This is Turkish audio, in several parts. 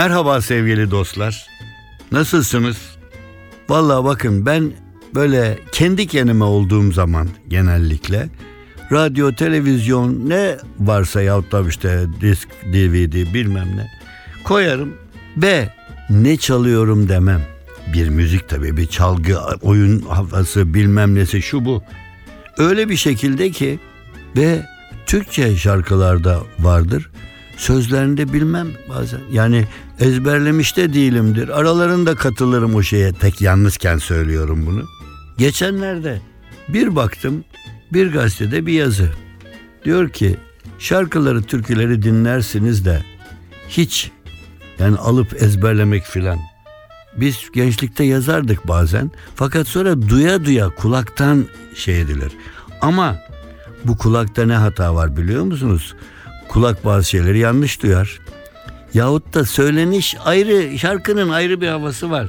Merhaba sevgili dostlar. Nasılsınız? Vallahi bakın ben böyle kendi kendime olduğum zaman genellikle radyo, televizyon ne varsa yahut da işte disk, DVD bilmem ne koyarım ve ne çalıyorum demem. Bir müzik tabii bir çalgı, oyun havası bilmem nesi şu bu. Öyle bir şekilde ki ve Türkçe şarkılarda vardır. Sözlerinde bilmem bazen. Yani ezberlemiş de değilimdir. Aralarında katılırım o şeye. Tek yalnızken söylüyorum bunu. Geçenlerde bir baktım bir gazetede bir yazı. Diyor ki şarkıları, türküleri dinlersiniz de hiç yani alıp ezberlemek filan. Biz gençlikte yazardık bazen fakat sonra duya duya kulaktan şey edilir. Ama bu kulakta ne hata var biliyor musunuz? Kulak bazı şeyleri yanlış duyar. Yahut da söyleniş ayrı, şarkının ayrı bir havası var.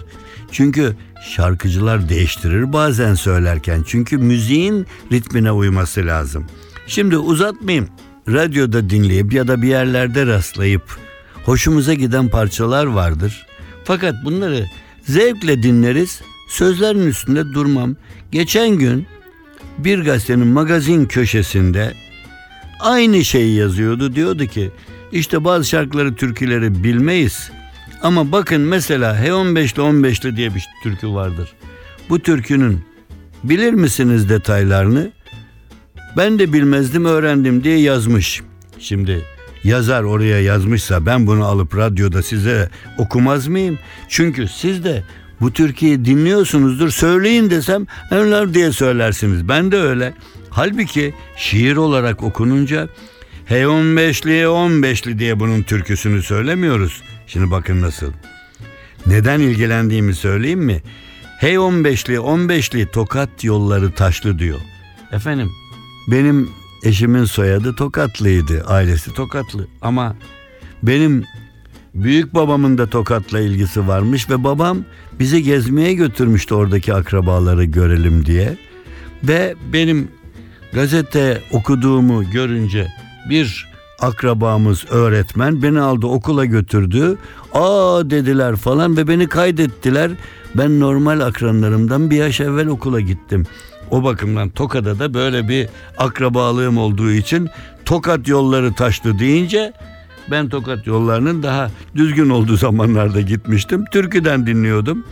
Çünkü şarkıcılar değiştirir bazen söylerken. Çünkü müziğin ritmine uyması lazım. Şimdi uzatmayayım. Radyoda dinleyip ya da bir yerlerde rastlayıp hoşumuza giden parçalar vardır. Fakat bunları zevkle dinleriz. Sözlerin üstünde durmam. Geçen gün bir gazetenin magazin köşesinde aynı şeyi yazıyordu. Diyordu ki işte bazı şarkıları türküleri bilmeyiz. Ama bakın mesela H15'li 15'li diye bir türkü vardır. Bu türkünün bilir misiniz detaylarını? Ben de bilmezdim öğrendim diye yazmış. Şimdi yazar oraya yazmışsa ben bunu alıp radyoda size okumaz mıyım? Çünkü siz de bu türküyü dinliyorsunuzdur söyleyin desem onlar diye söylersiniz. Ben de öyle. Halbuki şiir olarak okununca H15'li 15'li diye bunun türküsünü söylemiyoruz. Şimdi bakın nasıl. Neden ilgilendiğimi söyleyeyim mi? H15'li 15'li tokat yolları taşlı diyor. Efendim benim eşimin soyadı Tokatlıydı. Ailesi Tokatlı. Ama benim büyük babamın da Tokat'la ilgisi varmış ve babam bizi gezmeye götürmüştü oradaki akrabaları görelim diye. Ve benim gazete okuduğumu görünce bir akrabamız öğretmen beni aldı okula götürdü. Aa dediler falan ve beni kaydettiler. Ben normal akranlarımdan bir yaş evvel okula gittim. O bakımdan Tokat'ta da böyle bir akrabalığım olduğu için Tokat yolları taştı deyince ben Tokat yollarının daha düzgün olduğu zamanlarda gitmiştim. Türküden dinliyordum.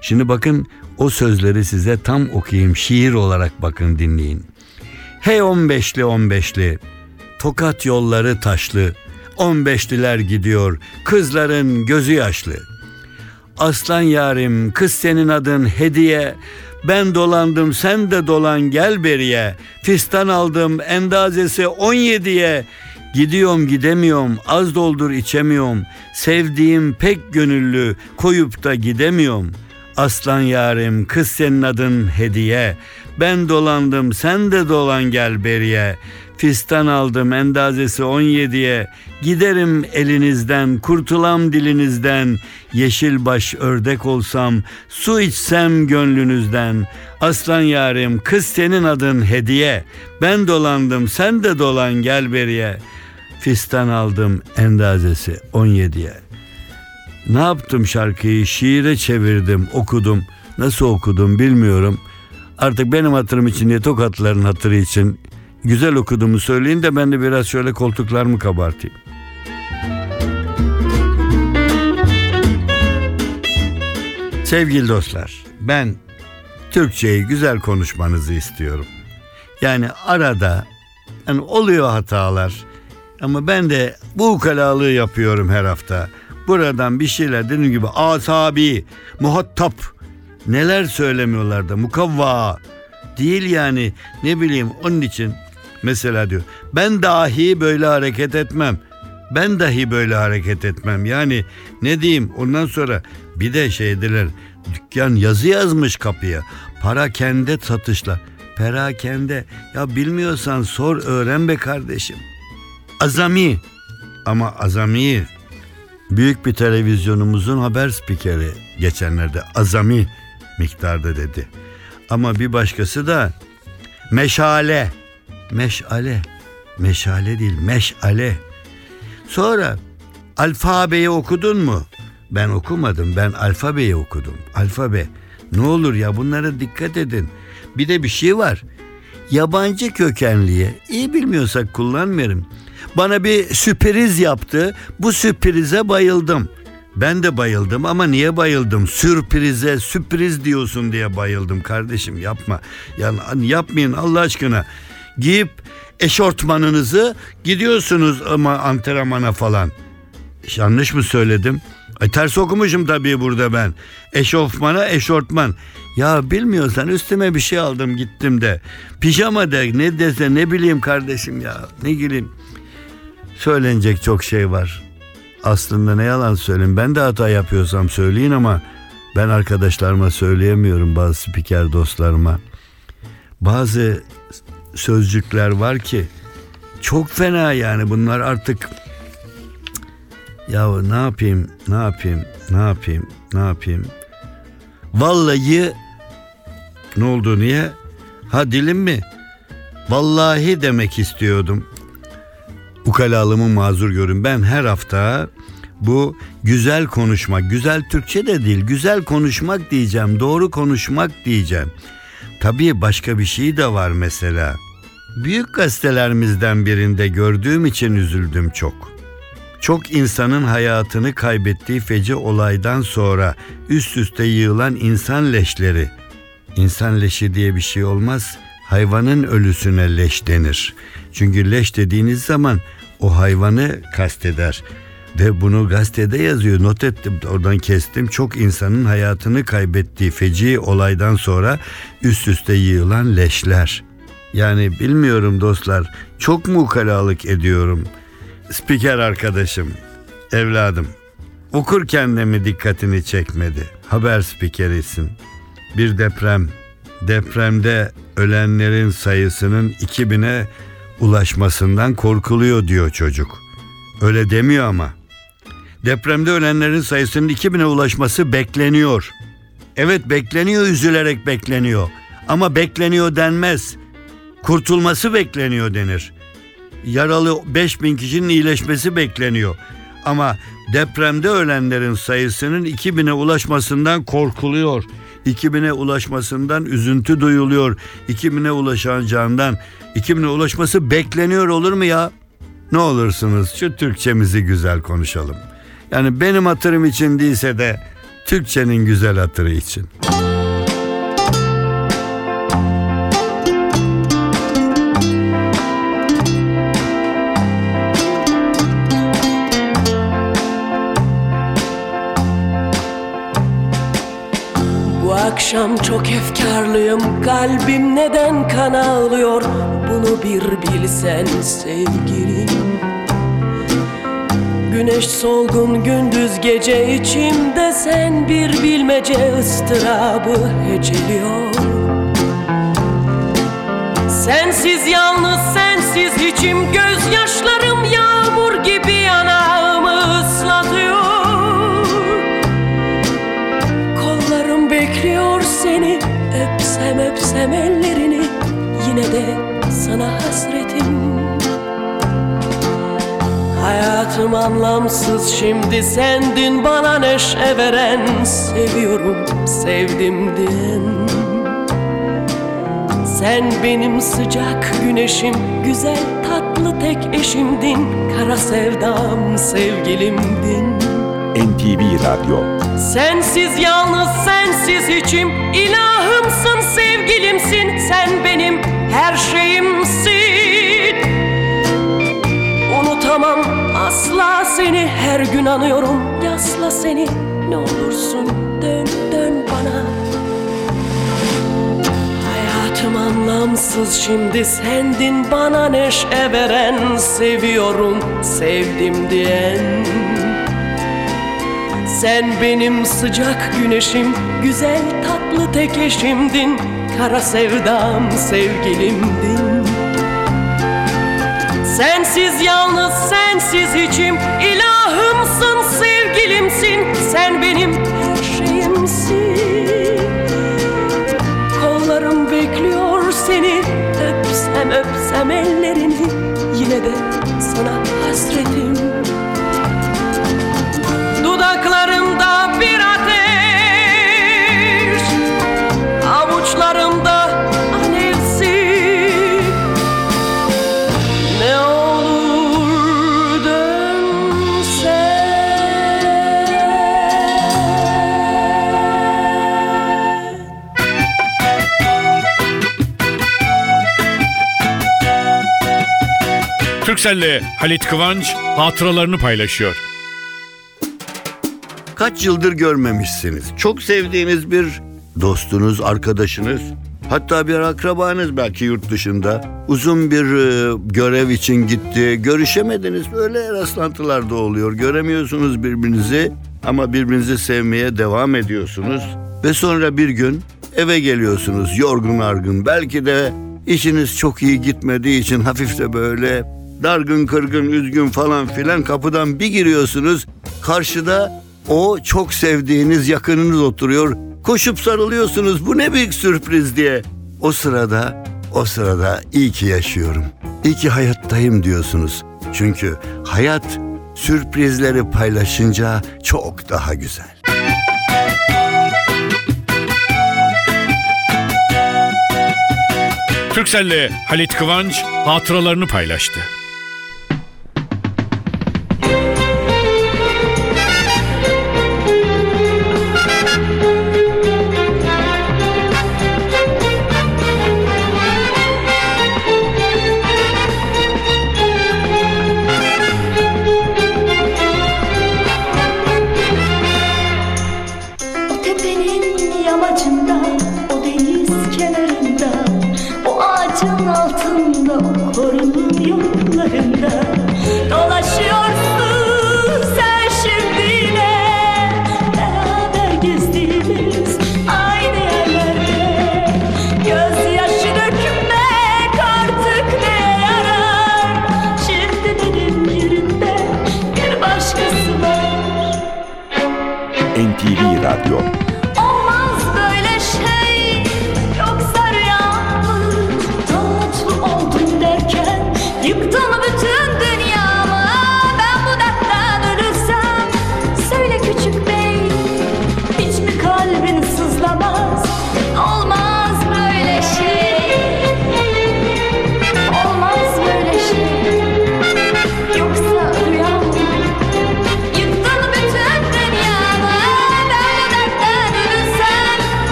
Şimdi bakın o sözleri size tam okuyayım. Şiir olarak bakın dinleyin. Hey 15'li 15'li Tokat yolları taşlı, on beşliler gidiyor, kızların gözü yaşlı. Aslan yarim, kız senin adın hediye, ben dolandım sen de dolan gel beriye, fistan aldım endazesi on yediye, Gidiyorum gidemiyorum, az doldur içemiyorum, sevdiğim pek gönüllü, koyup da gidemiyorum. Aslan yarim, kız senin adın hediye, ben dolandım sen de dolan gel beriye, Fistan aldım endazesi 17'ye. Giderim elinizden, kurtulam dilinizden. Yeşil baş ördek olsam, su içsem gönlünüzden. Aslan yarim, kız senin adın hediye. Ben dolandım, sen de dolan gel beriye. Fistan aldım endazesi 17'ye. Ne yaptım şarkıyı? Şiire çevirdim, okudum. Nasıl okudum bilmiyorum. Artık benim hatırım için değil, tokatların hatırı için güzel okuduğumu söyleyin de ben de biraz şöyle koltuklarımı kabartayım. Sevgili dostlar, ben Türkçeyi güzel konuşmanızı istiyorum. Yani arada yani oluyor hatalar ama ben de bu ukalalığı yapıyorum her hafta. buradan bir şeyler dediğim gibi asabi, muhatap neler söylemiyorlar da mukavva değil yani ne bileyim onun için mesela diyor ben dahi böyle hareket etmem. Ben dahi böyle hareket etmem. Yani ne diyeyim ondan sonra bir de şeydiler dükkan yazı yazmış kapıya. Para kendi satışla. Perakende. Ya bilmiyorsan sor öğren be kardeşim. Azami. Ama azami büyük bir televizyonumuzun haber spikeri geçenlerde azami miktarda dedi. Ama bir başkası da meşale. Meşale. Meşale değil meşale. Sonra alfabeyi okudun mu? Ben okumadım. Ben alfabeyi okudum. Alfabe. Ne olur ya bunlara dikkat edin. Bir de bir şey var. Yabancı kökenliye iyi bilmiyorsak kullanmıyorum. Bana bir sürpriz yaptı. Bu sürprize bayıldım. Ben de bayıldım ama niye bayıldım? Sürprize, sürpriz diyorsun diye bayıldım kardeşim yapma. Yani yapmayın Allah aşkına. Giyip eşortmanınızı gidiyorsunuz ama antrenmana falan. Yanlış mı söyledim? E, ters okumuşum tabii burada ben. Eşofmana eşortman. Ya bilmiyorsan üstüme bir şey aldım gittim de. Pijama de ne dese ne bileyim kardeşim ya. Ne bileyim. Söylenecek çok şey var. Aslında ne yalan söyleyeyim. Ben de hata yapıyorsam söyleyin ama ben arkadaşlarıma söyleyemiyorum bazı spiker dostlarıma. Bazı sözcükler var ki çok fena yani bunlar artık ya ne yapayım ne yapayım ne yapayım ne yapayım vallahi ne oldu niye ha dilim mi vallahi demek istiyordum ukalalımı mazur görün ben her hafta bu güzel konuşmak güzel Türkçe de değil güzel konuşmak diyeceğim doğru konuşmak diyeceğim tabii başka bir şey de var mesela büyük gazetelerimizden birinde gördüğüm için üzüldüm çok. Çok insanın hayatını kaybettiği feci olaydan sonra üst üste yığılan insan leşleri. İnsan leşi diye bir şey olmaz. Hayvanın ölüsüne leş denir. Çünkü leş dediğiniz zaman o hayvanı kasteder. Ve bunu gazetede yazıyor. Not ettim oradan kestim. Çok insanın hayatını kaybettiği feci olaydan sonra üst üste yığılan leşler. Yani bilmiyorum dostlar. Çok mu ukalalık ediyorum? Spiker arkadaşım, evladım. Okurken de mi dikkatini çekmedi? Haber spikerisin. Bir deprem. Depremde ölenlerin sayısının 2000'e ulaşmasından korkuluyor diyor çocuk. Öyle demiyor ama. Depremde ölenlerin sayısının 2000'e ulaşması bekleniyor. Evet bekleniyor üzülerek bekleniyor. Ama bekleniyor denmez. Kurtulması bekleniyor denir. Yaralı 5000 kişinin iyileşmesi bekleniyor. Ama depremde ölenlerin sayısının 2000'e ulaşmasından korkuluyor. 2000'e ulaşmasından üzüntü duyuluyor. 2000'e ulaşacağından 2000'e ulaşması bekleniyor olur mu ya? Ne olursunuz şu Türkçemizi güzel konuşalım. Yani benim hatırım için değilse de Türkçenin güzel hatırı için. Bu akşam çok efkarlıyım. Kalbim neden kan ağlıyor Bunu bir bilsen sevgilim. Güneş solgun gündüz gece içimde. Sen bir bilmece ıstırabı heceliyor. Sensiz yalnız sensiz içim. Gözyaşlarım yağmur sana hasretim. Hayatım anlamsız şimdi sendin bana neşe veren. Seviyorum sevdim diyen. Sen benim sıcak güneşim Güzel tatlı tek eşimdin. Kara sevdam sevgilimdin. NTV Radyo. Sensiz yalnız sensiz içim. İlahımsın sevgilimsin. Sen benim her şeyimsin. Unutamam asla seni. Her gün anıyorum Ya asla seni. Ne olursun dön dön bana. Hayatım anlamsız şimdi sendin bana neşe veren. Seviyorum sevdim diyen. Sen benim sıcak güneşim güzel tatlı tek eşimdin Kara sevdam sevgilimdin Sensiz yalnız sensiz içim ilahımsın sevgilimsin. Sen benim her şeyimsin. Kollarım bekliyor seni. Öpsem öpsem ellerini. Yine de sana hasretim. Dudaklarımda bir Türkcell'le Halit Kıvanç hatıralarını paylaşıyor. Kaç yıldır görmemişsiniz. Çok sevdiğiniz bir dostunuz, arkadaşınız, hatta bir akrabanız belki yurt dışında uzun bir e, görev için gitti. Görüşemediniz. Böyle rastlantılar da oluyor. Göremiyorsunuz birbirinizi ama birbirinizi sevmeye devam ediyorsunuz. Ve sonra bir gün eve geliyorsunuz yorgun argın. Belki de işiniz çok iyi gitmediği için hafif de böyle dargın kırgın üzgün falan filan kapıdan bir giriyorsunuz. Karşıda o çok sevdiğiniz yakınınız oturuyor. Koşup sarılıyorsunuz. Bu ne büyük sürpriz diye. O sırada, o sırada iyi ki yaşıyorum. İyi ki hayattayım diyorsunuz. Çünkü hayat sürprizleri paylaşınca çok daha güzel. Türkcell'le Halit Kıvanç hatıralarını paylaştı.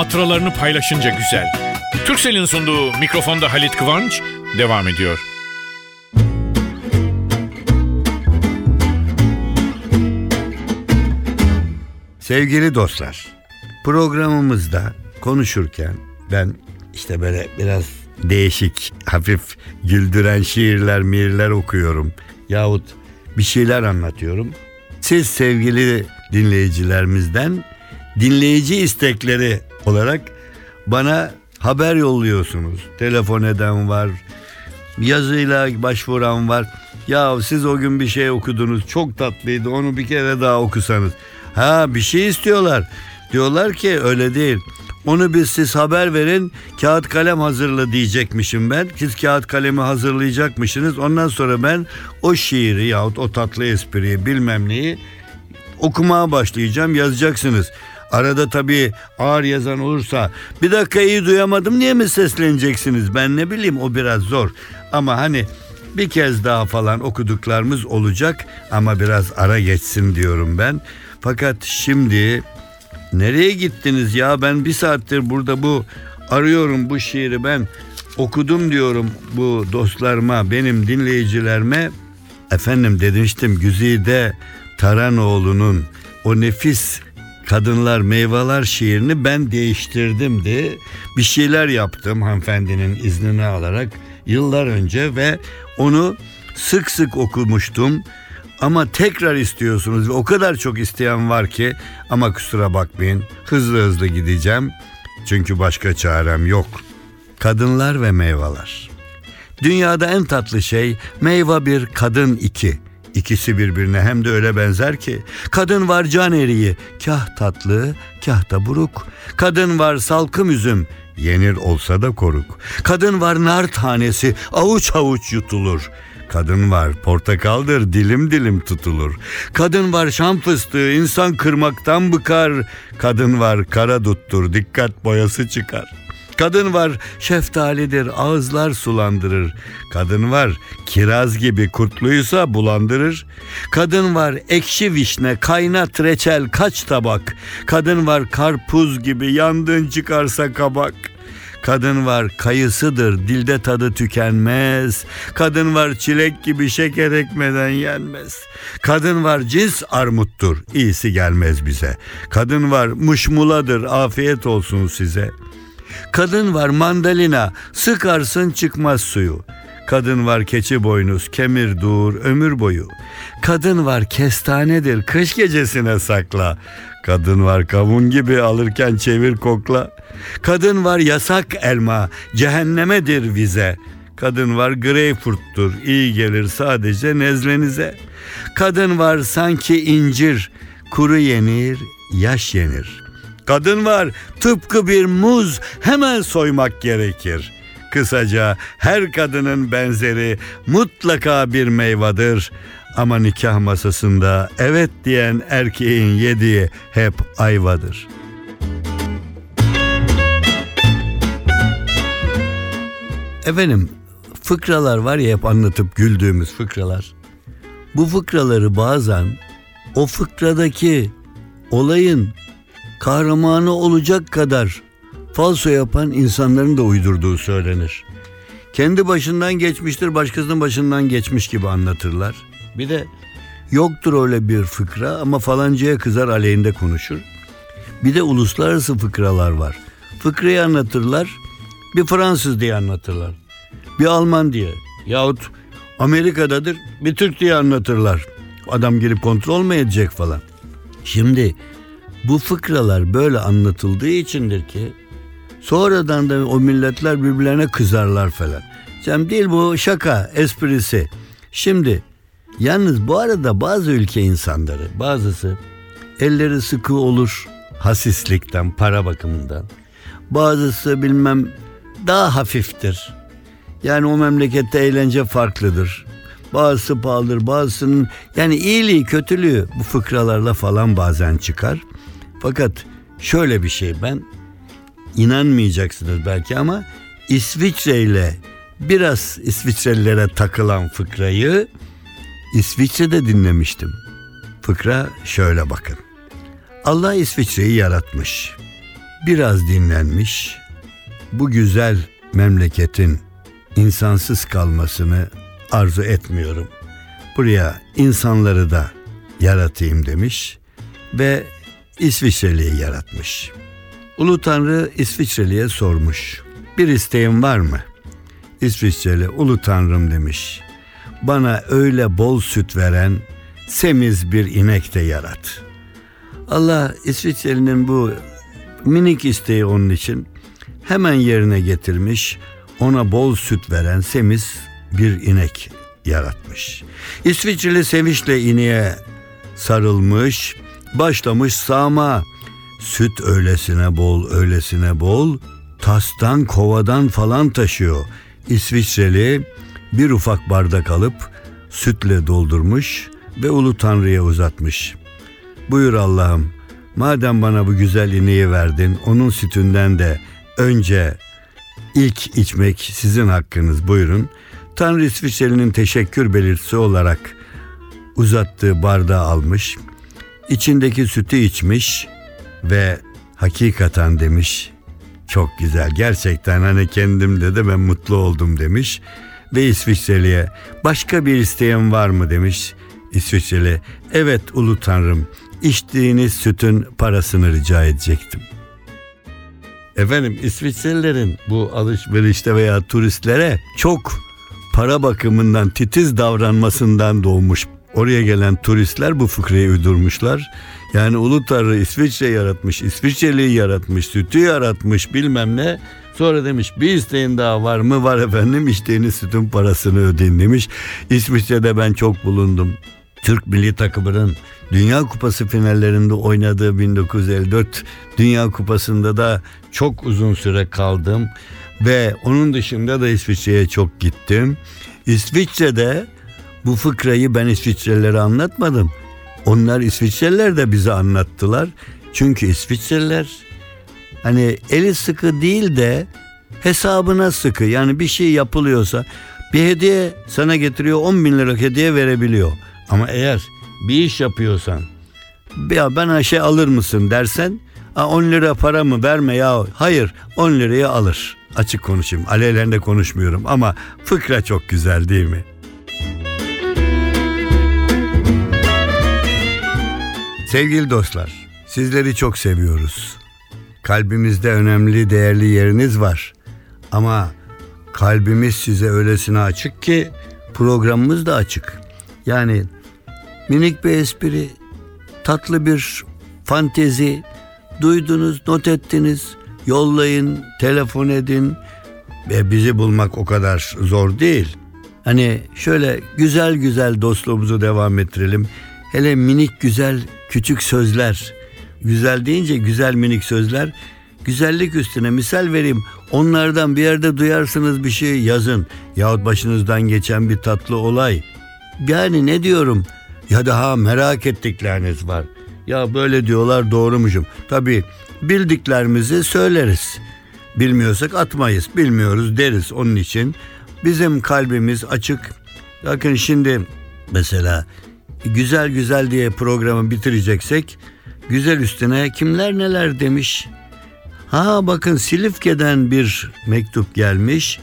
Hatıralarını paylaşınca güzel. Türkcell'in sunduğu mikrofonda Halit Kıvanç devam ediyor. Sevgili dostlar, programımızda konuşurken ben işte böyle biraz değişik, hafif güldüren şiirler, mirler okuyorum. Yahut bir şeyler anlatıyorum. Siz sevgili dinleyicilerimizden dinleyici istekleri olarak bana haber yolluyorsunuz. Telefon eden var, yazıyla başvuran var. Ya siz o gün bir şey okudunuz çok tatlıydı onu bir kere daha okusanız. Ha bir şey istiyorlar. Diyorlar ki öyle değil. Onu biz siz haber verin kağıt kalem hazırla diyecekmişim ben. Siz kağıt kalemi hazırlayacakmışsınız. Ondan sonra ben o şiiri yahut o tatlı espriyi bilmem neyi okumaya başlayacağım yazacaksınız. Arada tabii ağır yazan olursa bir dakika iyi duyamadım niye mi sesleneceksiniz ben ne bileyim o biraz zor. Ama hani bir kez daha falan okuduklarımız olacak ama biraz ara geçsin diyorum ben. Fakat şimdi nereye gittiniz ya ben bir saattir burada bu arıyorum bu şiiri ben okudum diyorum bu dostlarıma benim dinleyicilerime Efendim demiştim Güzide Taranoğlu'nun o nefis kadınlar meyveler şiirini ben değiştirdim de bir şeyler yaptım hanımefendinin iznini alarak yıllar önce ve onu sık sık okumuştum. Ama tekrar istiyorsunuz ve o kadar çok isteyen var ki ama kusura bakmayın hızlı hızlı gideceğim. Çünkü başka çarem yok. Kadınlar ve meyveler. Dünyada en tatlı şey meyve bir, kadın iki. İkisi birbirine hem de öyle benzer ki. Kadın var can eriği, kah tatlı, kah da buruk. Kadın var salkım üzüm, yenir olsa da koruk. Kadın var nar tanesi, avuç avuç yutulur. Kadın var portakaldır dilim dilim tutulur. Kadın var şam fıstığı insan kırmaktan bıkar. Kadın var kara duttur dikkat boyası çıkar. Kadın var şeftalidir ağızlar sulandırır. Kadın var kiraz gibi kurtluysa bulandırır. Kadın var ekşi vişne kaynat reçel kaç tabak. Kadın var karpuz gibi yandın çıkarsa kabak. Kadın var kayısıdır dilde tadı tükenmez. Kadın var çilek gibi şeker ekmeden yenmez. Kadın var cins armuttur iyisi gelmez bize. Kadın var muşmuladır afiyet olsun size. Kadın var mandalina sıkarsın çıkmaz suyu. Kadın var keçi boynuz kemir dur ömür boyu. Kadın var kestanedir kış gecesine sakla. Kadın var kavun gibi alırken çevir kokla. Kadın var yasak elma cehennemedir vize. Kadın var greyfurttur iyi gelir sadece nezlenize. Kadın var sanki incir kuru yenir yaş yenir. Kadın var tıpkı bir muz hemen soymak gerekir. Kısaca her kadının benzeri mutlaka bir meyvadır. Ama nikah masasında evet diyen erkeğin yediği hep ayvadır. Efendim fıkralar var ya hep anlatıp güldüğümüz fıkralar. Bu fıkraları bazen o fıkradaki olayın kahramanı olacak kadar falso yapan insanların da uydurduğu söylenir. Kendi başından geçmiştir, başkasının başından geçmiş gibi anlatırlar. Bir de yoktur öyle bir fıkra ama falancaya kızar aleyhinde konuşur. Bir de uluslararası fıkralar var. Fıkrayı anlatırlar, bir Fransız diye anlatırlar. Bir Alman diye yahut Amerika'dadır bir Türk diye anlatırlar. Adam gelip kontrol mü edecek falan. Şimdi bu fıkralar böyle anlatıldığı içindir ki sonradan da o milletler birbirlerine kızarlar falan. Sen değil bu şaka esprisi. Şimdi yalnız bu arada bazı ülke insanları bazısı elleri sıkı olur hasislikten para bakımından. Bazısı bilmem daha hafiftir. Yani o memlekette eğlence farklıdır. Bazısı pahalıdır, bazısının yani iyiliği, kötülüğü bu fıkralarla falan bazen çıkar. Fakat şöyle bir şey ben inanmayacaksınız belki ama İsviçre ile biraz İsviçrelilere takılan fıkrayı İsviçre'de dinlemiştim. Fıkra şöyle bakın. Allah İsviçre'yi yaratmış. Biraz dinlenmiş. Bu güzel memleketin insansız kalmasını arzu etmiyorum. Buraya insanları da yaratayım demiş ve İsviçreli'yi yaratmış. Ulu Tanrı İsviçreli'ye sormuş. Bir isteğin var mı? İsviçreli Ulu Tanrım demiş. Bana öyle bol süt veren semiz bir inek de yarat. Allah İsviçreli'nin bu minik isteği onun için hemen yerine getirmiş. Ona bol süt veren semiz bir inek yaratmış. İsviçreli sevinçle ineğe sarılmış, başlamış sağma. Süt öylesine bol, öylesine bol. Tastan, kovadan falan taşıyor. İsviçreli bir ufak bardak alıp sütle doldurmuş ve Ulu Tanrı'ya uzatmış. Buyur Allah'ım, madem bana bu güzel ineği verdin, onun sütünden de önce ilk içmek sizin hakkınız buyurun. Tanrı İsviçreli'nin teşekkür belirtisi olarak uzattığı bardağı almış, içindeki sütü içmiş ve hakikaten demiş çok güzel gerçekten hani kendimde de ben mutlu oldum demiş ve İsviçreli'ye başka bir isteğin var mı demiş İsviçreli evet ulu tanrım içtiğiniz sütün parasını rica edecektim. Efendim İsviçrelilerin bu alışverişte veya turistlere çok para bakımından titiz davranmasından doğmuş. Oraya gelen turistler bu fıkrayı uydurmuşlar. Yani Ulu Tanrı İsviçre yaratmış, İsviçreli'yi yaratmış, sütü yaratmış bilmem ne. Sonra demiş bir isteğin daha var mı? Var efendim içtiğiniz sütün parasını ödeyin demiş. İsviçre'de ben çok bulundum. Türk milli takımının Dünya Kupası finallerinde oynadığı 1954 Dünya Kupası'nda da çok uzun süre kaldım ve onun dışında da İsviçre'ye çok gittim. İsviçre'de bu fıkrayı ben İsviçrelilere anlatmadım. Onlar İsviçreliler de bize anlattılar. Çünkü İsviçreliler hani eli sıkı değil de hesabına sıkı. Yani bir şey yapılıyorsa bir hediye sana getiriyor 10 bin lira hediye verebiliyor. Ama eğer bir iş yapıyorsan ya bana şey alır mısın dersen "Aa, 10 lira para mı verme ya hayır 10 liraya alır açık konuşayım aleyhlerinde konuşmuyorum ama fıkra çok güzel değil mi? Sevgili dostlar sizleri çok seviyoruz. Kalbimizde önemli değerli yeriniz var. Ama kalbimiz size öylesine açık ki programımız da açık. Yani minik bir espri, tatlı bir fantezi duydunuz, not ettiniz, yollayın, telefon edin. Ve bizi bulmak o kadar zor değil. Hani şöyle güzel güzel dostluğumuzu devam ettirelim. Hele minik güzel küçük sözler. Güzel deyince güzel minik sözler. Güzellik üstüne misal vereyim. Onlardan bir yerde duyarsınız bir şey yazın. Yahut başınızdan geçen bir tatlı olay. Yani ne diyorum? Ya daha merak ettikleriniz var. Ya böyle diyorlar doğrumuşum. Tabii bildiklerimizi söyleriz. Bilmiyorsak atmayız. Bilmiyoruz deriz. Onun için bizim kalbimiz açık. Bakın şimdi mesela güzel güzel diye programı bitireceksek güzel üstüne kimler neler demiş. Ha bakın Silifke'den bir mektup gelmiş.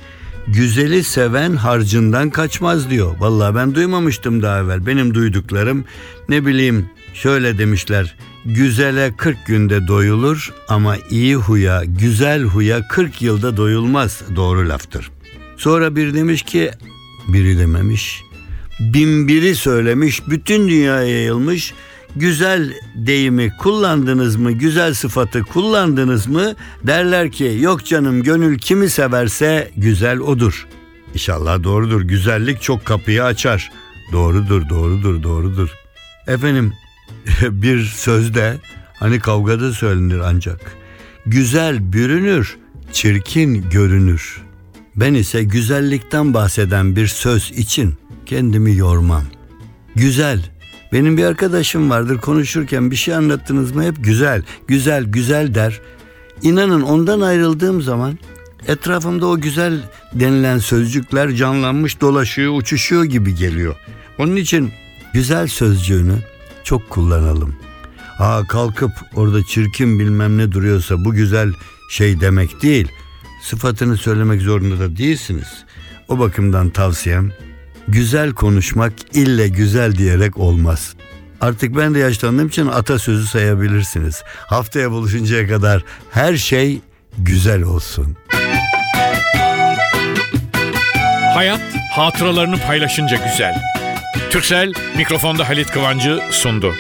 Güzeli seven harcından kaçmaz diyor. Vallahi ben duymamıştım daha evvel. Benim duyduklarım ne bileyim şöyle demişler. Güzele 40 günde doyulur ama iyi huya, güzel huya 40 yılda doyulmaz. Doğru laftır. Sonra bir demiş ki biri dememiş. Bin biri söylemiş, bütün dünyaya yayılmış. Güzel deyimi kullandınız mı, güzel sıfatı kullandınız mı derler ki yok canım gönül kimi severse güzel odur. İnşallah doğrudur. Güzellik çok kapıyı açar. Doğrudur, doğrudur, doğrudur. Efendim bir sözde hani kavgada söylenir ancak. Güzel bürünür, çirkin görünür. Ben ise güzellikten bahseden bir söz için kendimi yormam. Güzel. Benim bir arkadaşım vardır konuşurken bir şey anlattınız mı hep güzel, güzel, güzel der. İnanın ondan ayrıldığım zaman etrafımda o güzel denilen sözcükler canlanmış dolaşıyor, uçuşuyor gibi geliyor. Onun için güzel sözcüğünü çok kullanalım. Aa kalkıp orada çirkin bilmem ne duruyorsa bu güzel şey demek değil. Sıfatını söylemek zorunda da değilsiniz. O bakımdan tavsiyem güzel konuşmak ille güzel diyerek olmaz. Artık ben de yaşlandığım için atasözü sayabilirsiniz. Haftaya buluşuncaya kadar her şey güzel olsun. Hayat hatıralarını paylaşınca güzel. Türksel mikrofonda Halit Kıvancı sundu.